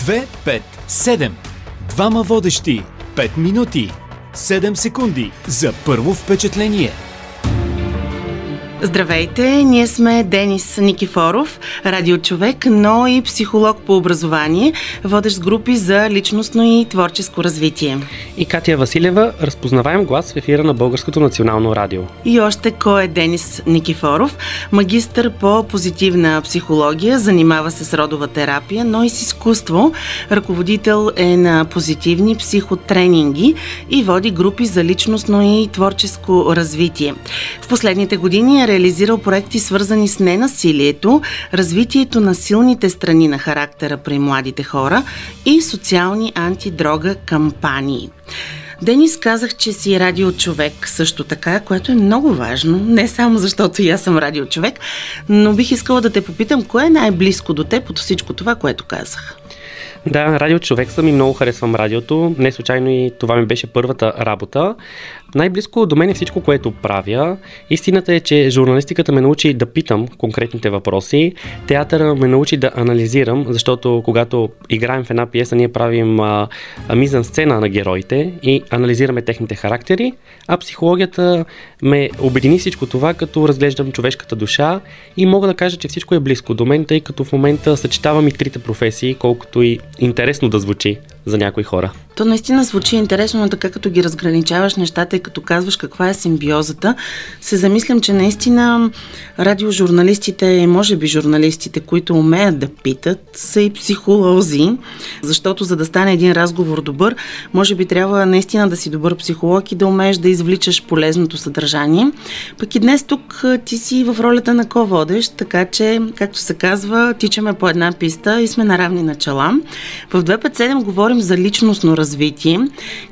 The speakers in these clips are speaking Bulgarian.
2, 5, 7. Двама водещи. 5 минути. 7 секунди за първо впечатление. Здравейте, ние сме Денис Никифоров, радиочовек, но и психолог по образование, водещ групи за личностно и творческо развитие. И Катя Василева, разпознаваем глас в ефира на Българското национално радио. И още кой е Денис Никифоров, магистър по позитивна психология, занимава се с родова терапия, но и с изкуство. Ръководител е на позитивни психотренинги и води групи за личностно и творческо развитие. В последните години е реализирал проекти свързани с ненасилието, развитието на силните страни на характера при младите хора и социални антидрога кампании. Денис казах, че си радиочовек също така, което е много важно, не само защото и аз съм радиочовек, но бих искала да те попитам, кое е най-близко до теб от всичко това, което казах? Да, радио човек съм и много харесвам радиото. Не случайно и това ми беше първата работа. Най-близко до мен е всичко, което правя. Истината е, че журналистиката ме научи да питам конкретните въпроси. Театъра ме научи да анализирам, защото когато играем в една пиеса, ние правим а, мизан сцена на героите и анализираме техните характери, а психологията ме обедини всичко това, като разглеждам човешката душа и мога да кажа, че всичко е близко до мен, тъй като в момента съчетавам и трите професии, колкото и интересно да звучи за някои хора. То наистина звучи интересно, но така като ги разграничаваш нещата и като казваш каква е симбиозата, се замислям, че наистина радиожурналистите и може би журналистите, които умеят да питат, са и психолози, защото за да стане един разговор добър, може би трябва наистина да си добър психолог и да умееш да извличаш полезното съдържание. Пък и днес тук ти си в ролята на ко-водещ, така че, както се казва, тичаме по една писта и сме на равни начала. В 257 говорим за личностно развитие.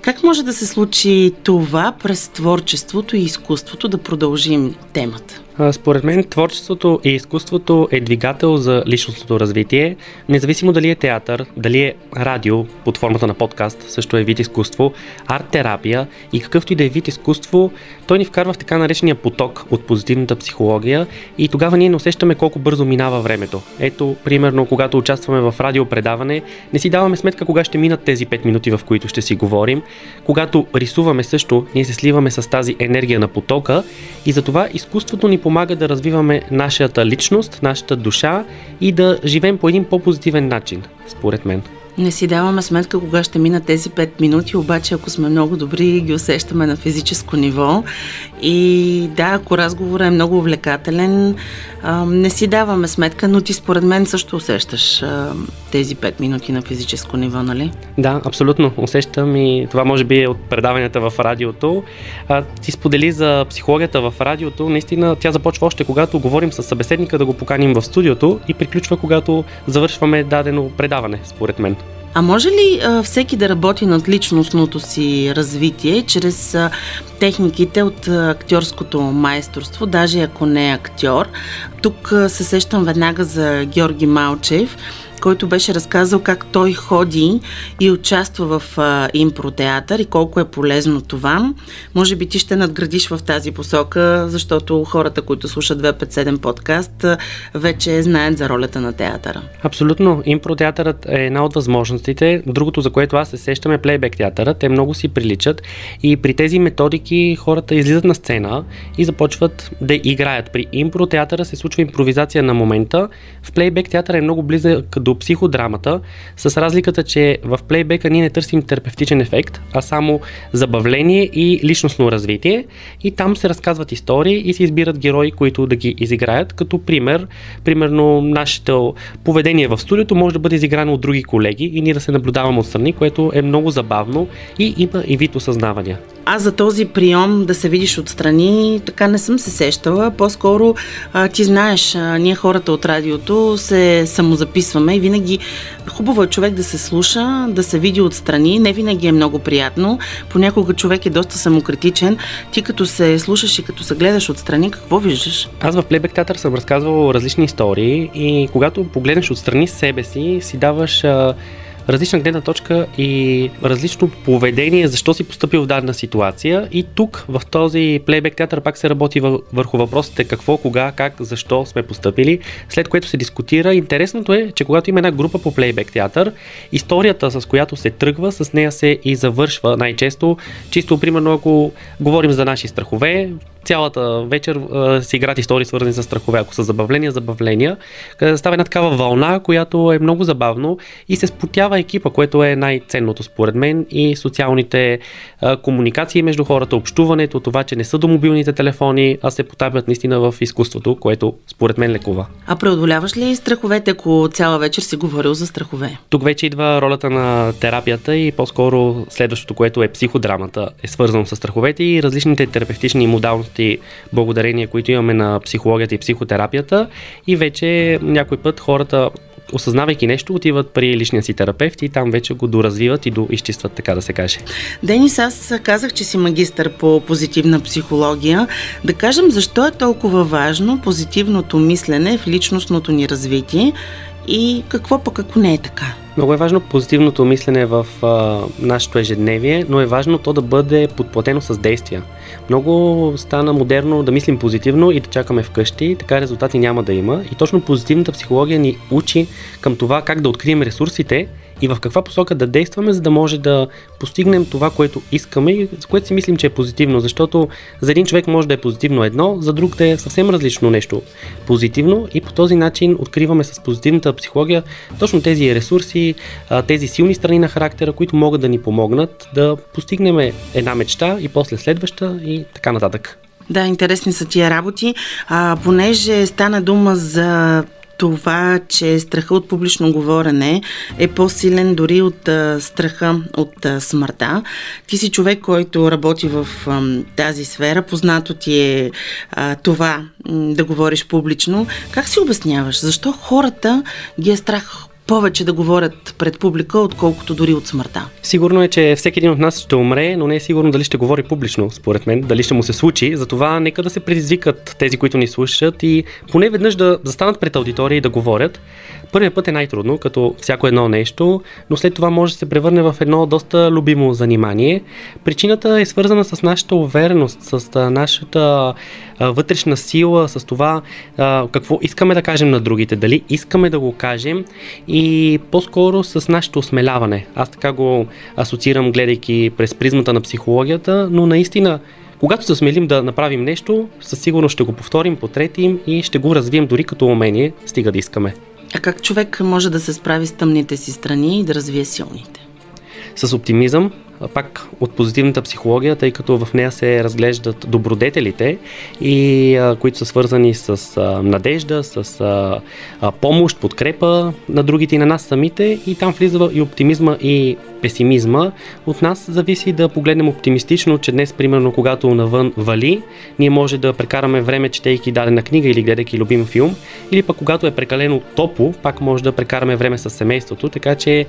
Как може да се случи това през творчеството и изкуството да продължим темата? Според мен творчеството и изкуството е двигател за личностното развитие, независимо дали е театър, дали е радио под формата на подкаст, също е вид изкуство, арт-терапия и какъвто и да е вид изкуство, той ни вкарва в така наречения поток от позитивната психология и тогава ние не усещаме колко бързо минава времето. Ето, примерно, когато участваме в радиопредаване, не си даваме сметка кога ще минат тези 5 минути, в които ще си говорим. Когато рисуваме също, ние се сливаме с тази енергия на потока и затова изкуството ни помага да развиваме нашата личност, нашата душа и да живеем по един по-позитивен начин, според мен. Не си даваме сметка кога ще минат тези 5 минути, обаче ако сме много добри, ги усещаме на физическо ниво. И да, ако разговорът е много увлекателен, не си даваме сметка, но ти според мен също усещаш тези 5 минути на физическо ниво, нали? Да, абсолютно. Усещам и това може би е от предаванията в радиото. А, ти сподели за психологията в радиото. Наистина тя започва още когато говорим с събеседника да го поканим в студиото и приключва когато завършваме дадено предаване, според мен. А може ли а, всеки да работи над личностното си развитие чрез а, техниките от а, актьорското майсторство, даже ако не е актьор? Тук а, се сещам веднага за Георги Малчев който беше разказал как той ходи и участва в а, импротеатър и колко е полезно това. Може би ти ще надградиш в тази посока, защото хората, които слушат 257 подкаст, вече знаят за ролята на театъра. Абсолютно. Импротеатърът е една от възможностите. Другото, за което аз се сещам е плейбек театъра. Те много си приличат и при тези методики хората излизат на сцена и започват да играят. При импротеатъра се случва импровизация на момента. В плейбек театъра е много близък до психодрамата, с разликата, че в плейбека ние не търсим терапевтичен ефект, а само забавление и личностно развитие. И там се разказват истории и се избират герои, които да ги изиграят. Като пример, примерно нашето поведение в студиото може да бъде изиграно от други колеги и ние да се наблюдаваме отстрани, което е много забавно и има и вид осъзнавания. Аз за този прием да се видиш отстрани, така не съм се сещала. По-скоро а, ти знаеш, а, ние хората от радиото се самозаписваме винаги хубаво е човек да се слуша, да се види отстрани. Не винаги е много приятно. Понякога човек е доста самокритичен. Ти като се слушаш и като се гледаш отстрани, какво виждаш? Аз в Плейбек театър съм разказвал различни истории и когато погледнеш отстрани себе си, си даваш различна гледна точка и различно поведение, защо си поступил в дадена ситуация. И тук, в този плейбек театър, пак се работи върху въпросите какво, кога, как, защо сме поступили, след което се дискутира. Интересното е, че когато има една група по плейбек театър, историята, с която се тръгва, с нея се и завършва най-често. Чисто, примерно, ако говорим за наши страхове, цялата вечер а, си играят истории свързани с страхове. Ако са забавления, забавления. Става една такава вълна, която е много забавно и се спотява екипа, което е най-ценното според мен и социалните а, комуникации между хората, общуването, това, че не са до мобилните телефони, а се потапят наистина в изкуството, което според мен лекува. А преодоляваш ли страховете, ако цяла вечер си говорил за страхове? Тук вече идва ролята на терапията и по-скоро следващото, което е психодрамата, е свързано с страховете и различните терапевтични модалности възможности, благодарения, които имаме на психологията и психотерапията и вече някой път хората осъзнавайки нещо, отиват при личния си терапевт и там вече го доразвиват и доизчистват, така да се каже. Денис, аз казах, че си магистър по позитивна психология. Да кажем, защо е толкова важно позитивното мислене в личностното ни развитие и какво пък ако не е така? Много е важно позитивното мислене в а, нашето ежедневие, но е важно то да бъде подплатено с действия. Много стана модерно да мислим позитивно и да чакаме вкъщи, така резултати няма да има. И точно позитивната психология ни учи към това как да открием ресурсите и в каква посока да действаме, за да може да постигнем това, което искаме и за което си мислим, че е позитивно. Защото за един човек може да е позитивно едно, за друг да е съвсем различно нещо позитивно и по този начин откриваме с позитивната психология точно тези ресурси, тези силни страни на характера, които могат да ни помогнат да постигнем една мечта и после следваща и така нататък. Да, интересни са тия работи. А, понеже стана дума за това, че страха от публично говорене е по-силен дори от а, страха от а, смъртта. Ти си човек, който работи в а, тази сфера, познато ти е а, това да говориш публично. Как си обясняваш? Защо хората ги е страх повече да говорят пред публика, отколкото дори от смъртта. Сигурно е, че всеки един от нас ще умре, но не е сигурно дали ще говори публично, според мен, дали ще му се случи. Затова нека да се предизвикат тези, които ни слушат и поне веднъж да застанат пред аудитория и да говорят. Първият път е най-трудно, като всяко едно нещо, но след това може да се превърне в едно доста любимо занимание. Причината е свързана с нашата увереност, с нашата вътрешна сила, с това какво искаме да кажем на другите, дали искаме да го кажем и по-скоро с нашето осмеляване. Аз така го асоциирам, гледайки през призмата на психологията, но наистина когато се смелим да направим нещо, със сигурност ще го повторим, потретим и ще го развием дори като умение, стига да искаме. А как човек може да се справи с тъмните си страни и да развие силните? С оптимизъм, пак от позитивната психология, тъй като в нея се разглеждат добродетелите, и, а, които са свързани с а, надежда, с а, помощ, подкрепа на другите и на нас самите. И там влиза и оптимизма и песимизма. От нас зависи да погледнем оптимистично, че днес, примерно, когато навън вали, ние може да прекараме време, четейки дадена книга или гледайки любим филм, или пък когато е прекалено топло, пак може да прекараме време с семейството, така че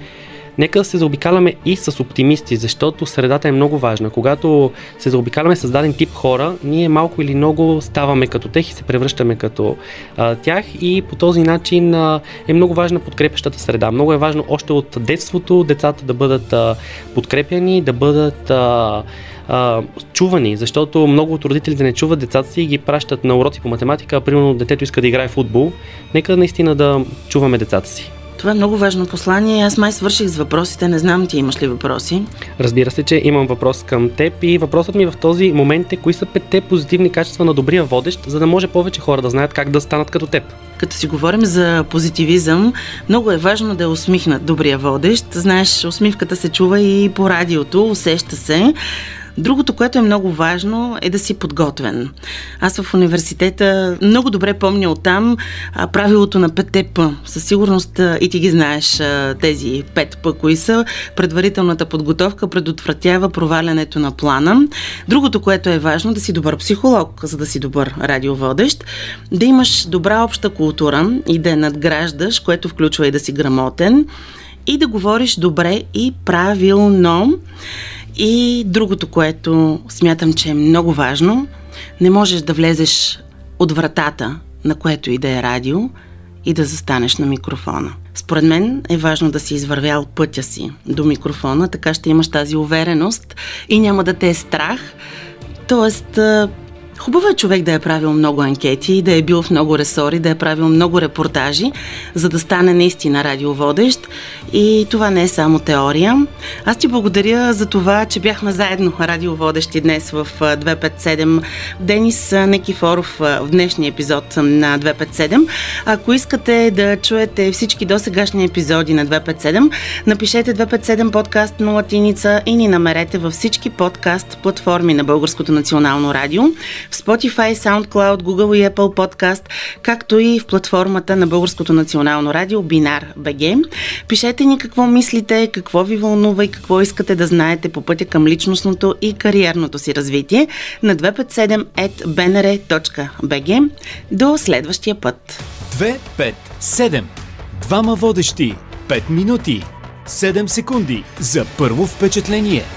Нека се заобикаляме и с оптимисти, защото средата е много важна. Когато се заобикаляме с даден тип хора, ние малко или много ставаме като тях и се превръщаме като а, тях и по този начин а, е много важна подкрепящата среда. Много е важно още от детството децата да бъдат а, подкрепяни, да бъдат а, а, чувани, защото много от родителите не чуват децата си и ги пращат на уроци по математика, а примерно детето иска да играе футбол. Нека наистина да чуваме децата си. Това е много важно послание. Аз май свърших с въпросите. Не знам ти имаш ли въпроси. Разбира се, че имам въпрос към теб и въпросът ми в този момент е кои са петте позитивни качества на добрия водещ, за да може повече хора да знаят как да станат като теб. Като си говорим за позитивизъм, много е важно да е усмихнат добрия водещ. Знаеш, усмивката се чува и по радиото, усеща се. Другото, което е много важно, е да си подготвен. Аз в университета много добре помня оттам а, правилото на 5 П. Със сигурност и ти ги знаеш тези 5 П, кои са. Предварителната подготовка предотвратява провалянето на плана. Другото, което е важно, да си добър психолог, за да си добър радиоводещ, да имаш добра обща култура и да я надграждаш, което включва и да си грамотен и да говориш добре и правилно. И другото, което смятам, че е много важно, не можеш да влезеш от вратата, на което и да е радио, и да застанеш на микрофона. Според мен е важно да си извървял пътя си до микрофона, така ще имаш тази увереност и няма да те е страх. Тоест, Хубаво е човек да е правил много анкети, да е бил в много ресори, да е правил много репортажи, за да стане наистина радиоводещ. И това не е само теория. Аз ти благодаря за това, че бяхме заедно радиоводещи днес в 257. Денис Некифоров в днешния епизод на 257. Ако искате да чуете всички досегашни епизоди на 257, напишете 257 подкаст на латиница и ни намерете във всички подкаст платформи на Българското национално радио в Spotify, SoundCloud, Google и Apple Podcast, както и в платформата на Българското национално радио Бинар БГ. Пишете ни какво мислите, какво ви вълнува и какво искате да знаете по пътя към личностното и кариерното си развитие на 257.bnr.bg. До следващия път! 257 Двама водещи 5 минути 7 секунди за първо впечатление –